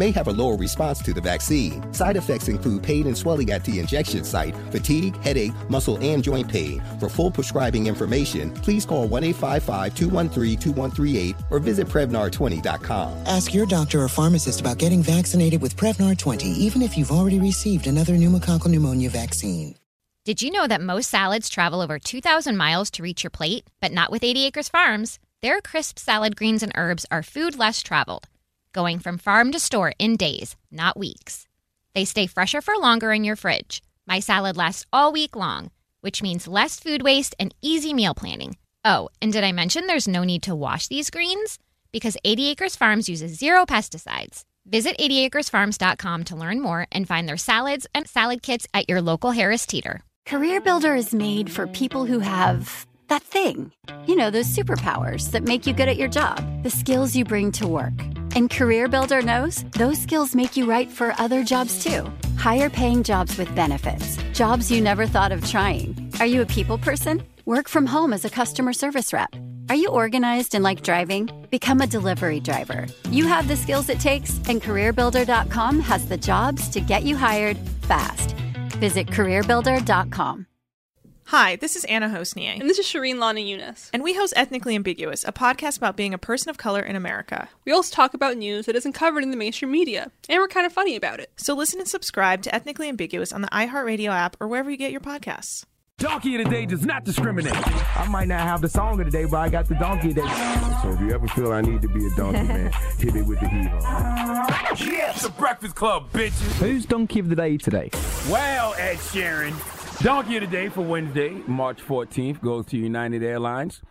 may have a lower response to the vaccine. Side effects include pain and swelling at the injection site, fatigue, headache, muscle, and joint pain. For full prescribing information, please call 1 855 213 2138 or visit Prevnar20.com. Ask your doctor or pharmacist about getting vaccinated with Prevnar 20, even if you've already received another pneumococcal pneumonia vaccine. Did you know that most salads travel over 2,000 miles to reach your plate? But not with 80 Acres Farms. Their crisp salad greens and herbs are food less traveled going from farm to store in days, not weeks. They stay fresher for longer in your fridge. My salad lasts all week long, which means less food waste and easy meal planning. Oh, and did I mention there's no need to wash these greens? Because 80 Acres Farms uses zero pesticides. Visit 80acresfarms.com to learn more and find their salads and salad kits at your local Harris Teeter. Career Builder is made for people who have that thing. You know, those superpowers that make you good at your job, the skills you bring to work. And CareerBuilder knows those skills make you right for other jobs too. Higher paying jobs with benefits, jobs you never thought of trying. Are you a people person? Work from home as a customer service rep. Are you organized and like driving? Become a delivery driver. You have the skills it takes, and CareerBuilder.com has the jobs to get you hired fast. Visit CareerBuilder.com. Hi, this is Anna Hosnieh. And this is Shireen Lani Younes. And we host Ethnically Ambiguous, a podcast about being a person of color in America. We also talk about news that isn't covered in the mainstream media, and we're kind of funny about it. So listen and subscribe to Ethnically Ambiguous on the iHeartRadio app or wherever you get your podcasts. Donkey of the Day does not discriminate. I might not have the song of the day, but I got the Donkey of the Day. So if you ever feel I need to be a donkey, man, hit me with the heat. Yeah, the Breakfast Club, bitches. Who's Donkey of the Day today? Well, Ed Sheeran. Donkey of the Day for Wednesday, March 14th, goes to United Airlines.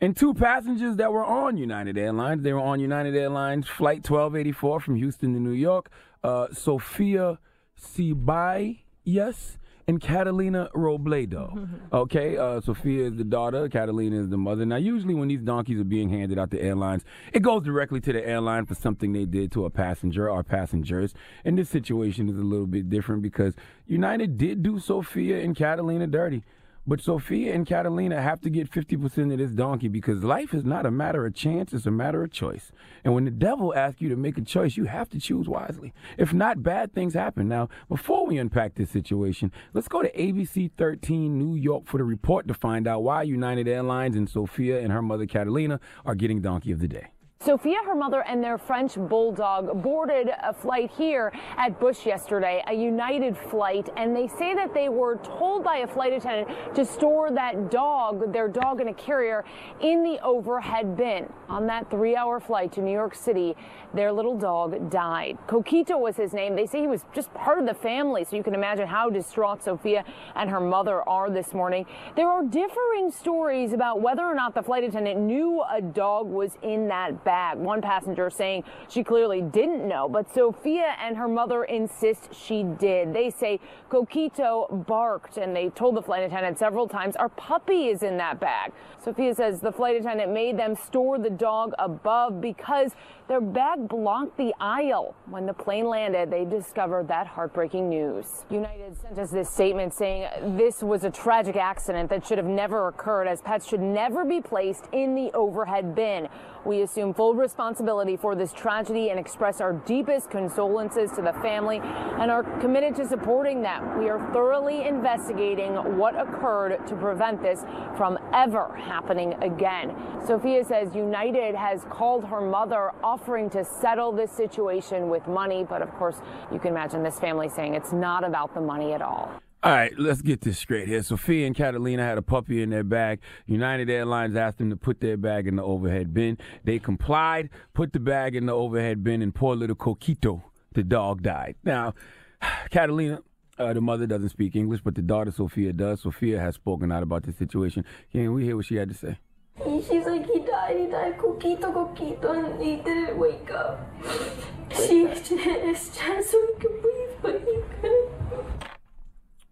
And two passengers that were on United Airlines. They were on United Airlines Flight 1284 from Houston to New York. Uh, Sophia Sibai, yes, and Catalina Robledo. Okay, uh, Sophia is the daughter, Catalina is the mother. Now, usually when these donkeys are being handed out to airlines, it goes directly to the airline for something they did to a passenger or passengers. And this situation is a little bit different because United did do Sophia and Catalina dirty. But Sophia and Catalina have to get 50% of this donkey because life is not a matter of chance, it's a matter of choice. And when the devil asks you to make a choice, you have to choose wisely. If not, bad things happen. Now, before we unpack this situation, let's go to ABC 13 New York for the report to find out why United Airlines and Sophia and her mother Catalina are getting donkey of the day. Sophia, her mother, and their French bulldog boarded a flight here at Bush yesterday, a United flight, and they say that they were told by a flight attendant to store that dog, their dog in a carrier, in the overhead bin. On that three hour flight to New York City, their little dog died. Coquito was his name. They say he was just part of the family, so you can imagine how distraught Sophia and her mother are this morning. There are differing stories about whether or not the flight attendant knew a dog was in that bag. One passenger saying she clearly didn't know, but Sophia and her mother insist she did. They say Coquito barked and they told the flight attendant several times, Our puppy is in that bag. Sophia says the flight attendant made them store the dog above because their bag blocked the aisle. When the plane landed, they discovered that heartbreaking news. United sent us this statement saying this was a tragic accident that should have never occurred, as pets should never be placed in the overhead bin. We assume full responsibility for this tragedy and express our deepest condolences to the family and are committed to supporting them. We are thoroughly investigating what occurred to prevent this from ever happening again. Sophia says United has called her mother offering to settle this situation with money, but of course, you can imagine this family saying it's not about the money at all. All right, let's get this straight here. Sophia and Catalina had a puppy in their bag. United Airlines asked them to put their bag in the overhead bin. They complied, put the bag in the overhead bin, and poor little Coquito, the dog, died. Now, Catalina, uh, the mother doesn't speak English, but the daughter, Sophia, does. Sophia has spoken out about the situation. Can we hear what she had to say? she's like, he died, he died, Coquito, Coquito, and he didn't wake up. She did his chest so he could breathe, but he couldn't.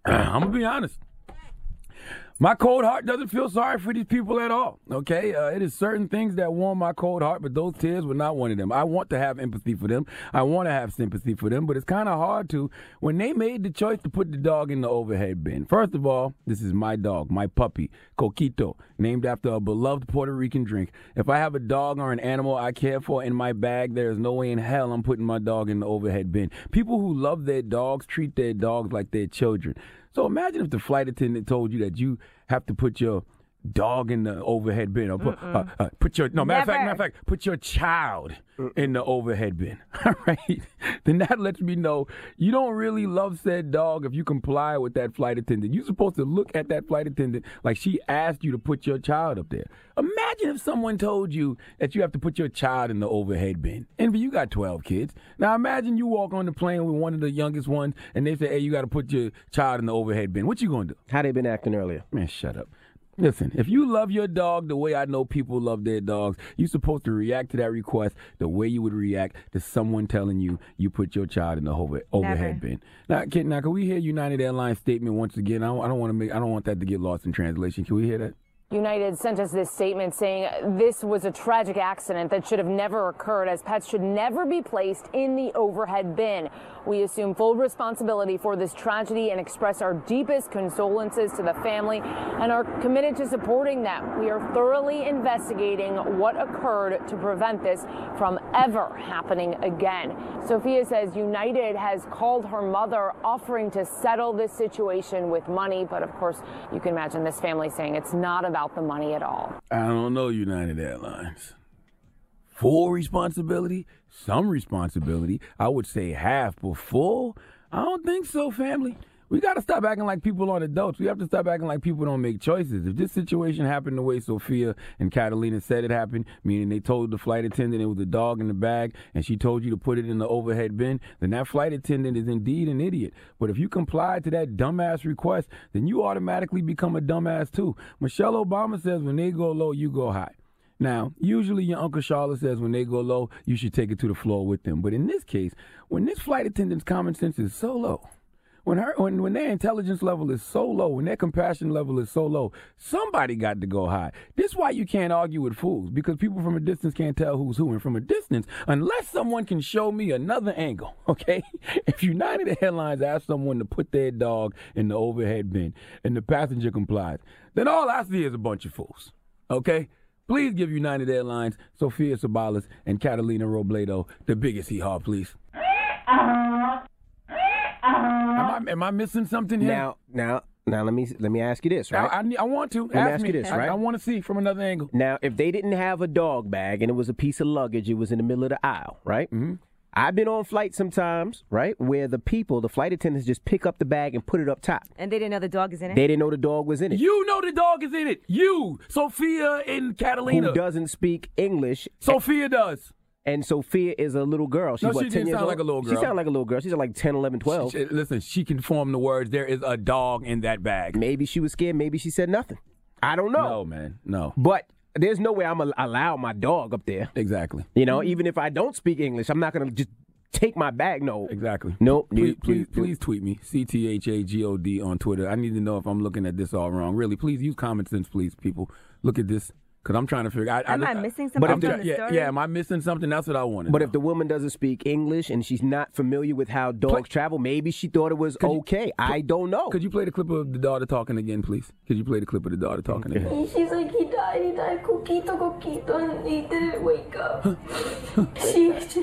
I'm gonna be honest. My cold heart doesn't feel sorry for these people at all. Okay, uh, it is certain things that warm my cold heart, but those tears were not one of them. I want to have empathy for them. I want to have sympathy for them, but it's kind of hard to when they made the choice to put the dog in the overhead bin. First of all, this is my dog, my puppy, Coquito, named after a beloved Puerto Rican drink. If I have a dog or an animal I care for in my bag, there is no way in hell I'm putting my dog in the overhead bin. People who love their dogs treat their dogs like their children. So imagine if the flight attendant told you that you have to put your dog in the overhead bin or put, uh, uh, put your no matter of fact matter of fact put your child in the overhead bin all right? Then that lets me know you don't really love said dog if you comply with that flight attendant. You're supposed to look at that flight attendant like she asked you to put your child up there. Imagine if someone told you that you have to put your child in the overhead bin. Envy you got 12 kids. Now imagine you walk on the plane with one of the youngest ones and they say hey you got to put your child in the overhead bin. What you gonna do? How they been acting earlier? Man shut up Listen, if you love your dog the way I know people love their dogs, you're supposed to react to that request the way you would react to someone telling you you put your child in the over, overhead bin. Now, can, now, can we hear United Airlines statement once again? I don't, I don't want to make, I don't want that to get lost in translation. Can we hear that? United sent us this statement saying this was a tragic accident that should have never occurred as pets should never be placed in the overhead bin. We assume full responsibility for this tragedy and express our deepest condolences to the family and are committed to supporting them. We are thoroughly investigating what occurred to prevent this from ever happening again. Sophia says United has called her mother offering to settle this situation with money, but of course, you can imagine this family saying it's not about the money at all. I don't know United Airlines. Full responsibility, some responsibility. I would say half, but full? I don't think so, family. We got to stop acting like people aren't adults. We have to stop acting like people don't make choices. If this situation happened the way Sophia and Catalina said it happened, meaning they told the flight attendant it was a dog in the bag and she told you to put it in the overhead bin, then that flight attendant is indeed an idiot. But if you comply to that dumbass request, then you automatically become a dumbass too. Michelle Obama says when they go low, you go high. Now, usually your Uncle Charlotte says when they go low, you should take it to the floor with them. But in this case, when this flight attendant's common sense is so low, when her when, when their intelligence level is so low, when their compassion level is so low, somebody got to go high. This is why you can't argue with fools, because people from a distance can't tell who's who. And from a distance, unless someone can show me another angle, okay? If United Airlines asks someone to put their dog in the overhead bin and the passenger complies, then all I see is a bunch of fools. Okay? Please give United Airlines, Sophia Ceballos, and Catalina Robledo the biggest hee haw, please. Am I, am I missing something here? Now, now, now, let me let me ask you this, right? I, I, I want to. Let ask me ask me. you this, I- right? I, want to see from another angle. Now, if they didn't have a dog bag and it was a piece of luggage, it was in the middle of the aisle, right? Mm-hmm. I've been on flights sometimes, right, where the people, the flight attendants, just pick up the bag and put it up top. And they didn't know the dog is in it? They didn't know the dog was in it. You know the dog is in it. You, Sophia and Catalina. Who doesn't speak English? Sophia does. And Sophia is a little girl. She's No, what, she 10 didn't years sound old? like a little girl. She girl. sounded like a little girl. She's like 10, 11, 12. She- listen, she can form the words. There is a dog in that bag. Maybe she was scared. Maybe she said nothing. I don't know. No, man. No. But there's no way I'm gonna allow my dog up there. Exactly. You know, even if I don't speak English, I'm not gonna just take my bag. No. Exactly. Nope. Please, please, please tweet me C T H A G O D on Twitter. I need to know if I'm looking at this all wrong. Really, please use common sense, please, people. Look at this because I'm trying to figure. I, Am I missing something I'm from try- the yeah, story? yeah. Am I missing something? That's what I wanted. But if the woman doesn't speak English and she's not familiar with how dogs travel, maybe she thought it was okay. I don't know. Could you play the clip of the daughter talking again, please? Could you play the clip of the daughter talking again? And she's like, he died, he died, coquito, coquito, and he didn't wake up. she, it's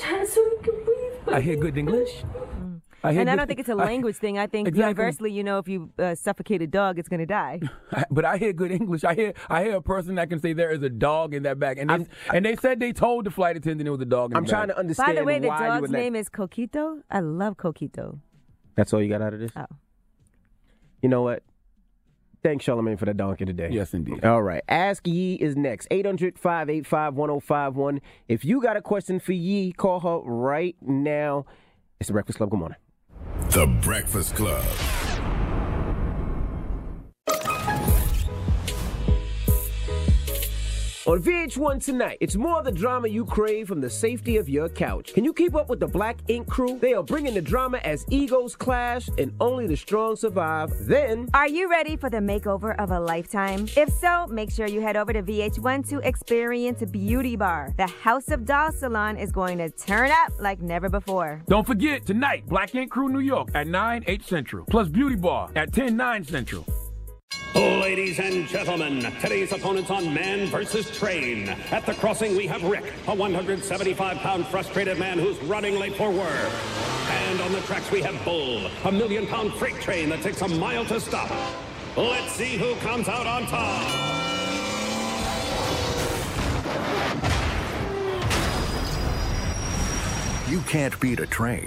just so he can breathe. I hear good English. I and I don't think it's a language thing. I think Exactly. universally, you know, if you uh, suffocate a dog, it's going to die. But I hear good English. I hear I hear a person that can say there is a dog in that bag, and they, and they said they told the flight attendant it was a dog. In I'm the trying bag. to understand By the way, the why you dog's would let- name is Coquito. I love Coquito. That's all you got out of this? Oh. You know what? Thanks, Charlamagne, for the donkey today. Yes, indeed. All right. Ask Yee is next. 800 585 1051. If you got a question for Yee, call her right now. It's the Breakfast Club. Good morning. The Breakfast Club. On VH1 tonight, it's more of the drama you crave from the safety of your couch. Can you keep up with the Black Ink crew? They are bringing the drama as egos clash and only the strong survive. Then, Are you ready for the makeover of a lifetime? If so, make sure you head over to VH1 to experience Beauty Bar. The House of Dolls salon is going to turn up like never before. Don't forget tonight, Black Ink Crew New York at 9 8 Central, plus Beauty Bar at 10 9 Central. Ladies and gentlemen, today's opponents on Man versus Train. At the crossing, we have Rick, a 175 pound frustrated man who's running late for work. And on the tracks, we have Bull, a million pound freight train that takes a mile to stop. Let's see who comes out on top. You can't beat a train.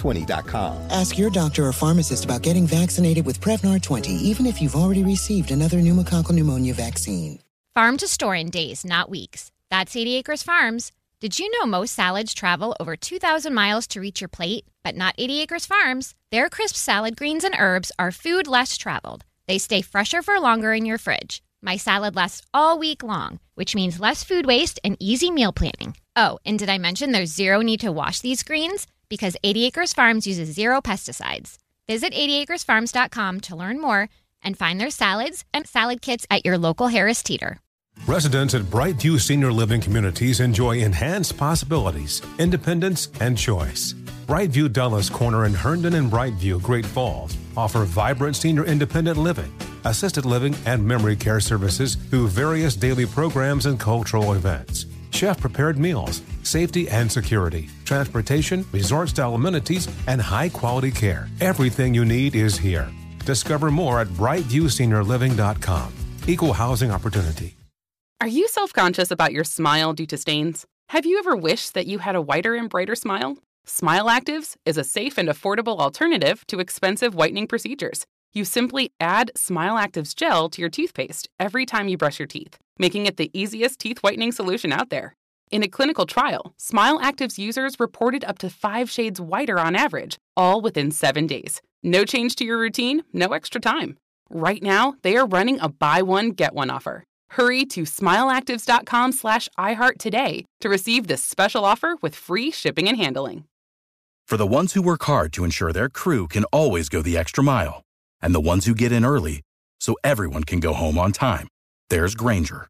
Prevnar20.com. Ask your doctor or pharmacist about getting vaccinated with Prevnar 20, even if you've already received another pneumococcal pneumonia vaccine. Farm to store in days, not weeks. That's 80 Acres Farms. Did you know most salads travel over 2,000 miles to reach your plate? But not 80 Acres Farms. Their crisp salad greens and herbs are food less traveled. They stay fresher for longer in your fridge. My salad lasts all week long, which means less food waste and easy meal planning. Oh, and did I mention there's zero need to wash these greens? Because 80 Acres Farms uses zero pesticides. Visit 80acresfarms.com to learn more and find their salads and salad kits at your local Harris Teeter. Residents at Brightview Senior Living Communities enjoy enhanced possibilities, independence, and choice. Brightview Dulles Corner in Herndon and Brightview, Great Falls, offer vibrant senior independent living, assisted living, and memory care services through various daily programs and cultural events. Chef prepared meals, safety and security, transportation, resort style amenities, and high quality care. Everything you need is here. Discover more at brightviewseniorliving.com. Equal housing opportunity. Are you self conscious about your smile due to stains? Have you ever wished that you had a whiter and brighter smile? Smile Actives is a safe and affordable alternative to expensive whitening procedures. You simply add Smile Actives gel to your toothpaste every time you brush your teeth, making it the easiest teeth whitening solution out there. In a clinical trial, Smile Active's users reported up to five shades whiter on average, all within seven days. No change to your routine, no extra time. Right now, they are running a buy one, get one offer. Hurry to smileactives.com slash iHeart today to receive this special offer with free shipping and handling. For the ones who work hard to ensure their crew can always go the extra mile, and the ones who get in early so everyone can go home on time, there's Grainger,